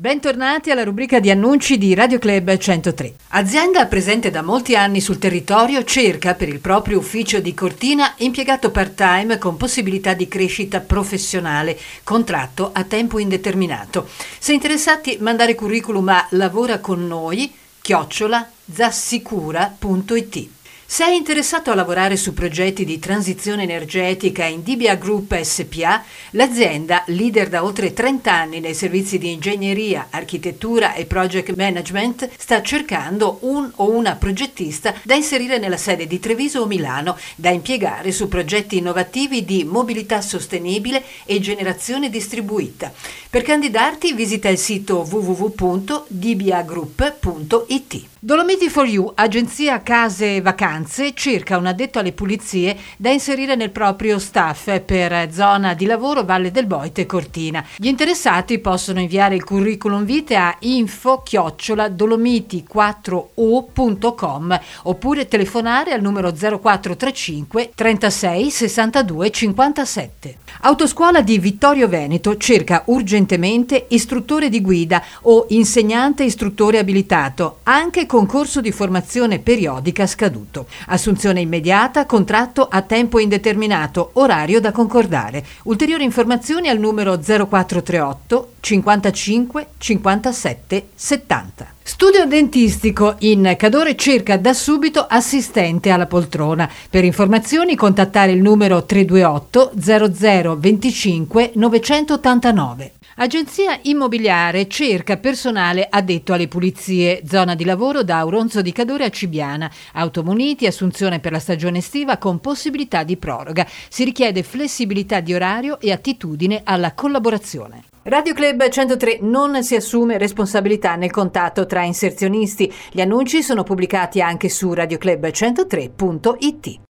Bentornati alla rubrica di annunci di Radio Club 103. Azienda presente da molti anni sul territorio cerca per il proprio ufficio di Cortina impiegato part-time con possibilità di crescita professionale, contratto a tempo indeterminato. Se interessati, mandare curriculum a lavora. Sei interessato a lavorare su progetti di transizione energetica in DBA Group SPA? L'azienda, leader da oltre 30 anni nei servizi di ingegneria, architettura e project management, sta cercando un o una progettista da inserire nella sede di Treviso o Milano, da impiegare su progetti innovativi di mobilità sostenibile e generazione distribuita. Per candidarti visita il sito www.dbagroup.it. Dolomiti for You, agenzia case e vacanze, cerca un addetto alle pulizie da inserire nel proprio staff per zona di lavoro Valle del Boite e Cortina. Gli interessati possono inviare il curriculum vitae a info-dolomiti4o.com oppure telefonare al numero 0435 36 62 57. Autoscuola di Vittorio Veneto cerca urgentemente istruttore di guida o insegnante istruttore abilitato, anche concorso di formazione periodica scaduto. Assunzione immediata, contratto a tempo indeterminato, orario da concordare. Ulteriori informazioni al numero 0438 55 57 70. Studio dentistico in Cadore cerca da subito assistente alla poltrona. Per informazioni contattare il numero 328 00 25 989. Agenzia immobiliare cerca personale addetto alle pulizie, zona di lavoro da Auronzo di Cadore a Cibiana, automuniti, assunzione per la stagione estiva con possibilità di proroga. Si richiede flessibilità di orario e attitudine alla collaborazione. Radio Club 103 non si assume responsabilità nel contatto tra inserzionisti. Gli annunci sono pubblicati anche su radioclub103.it.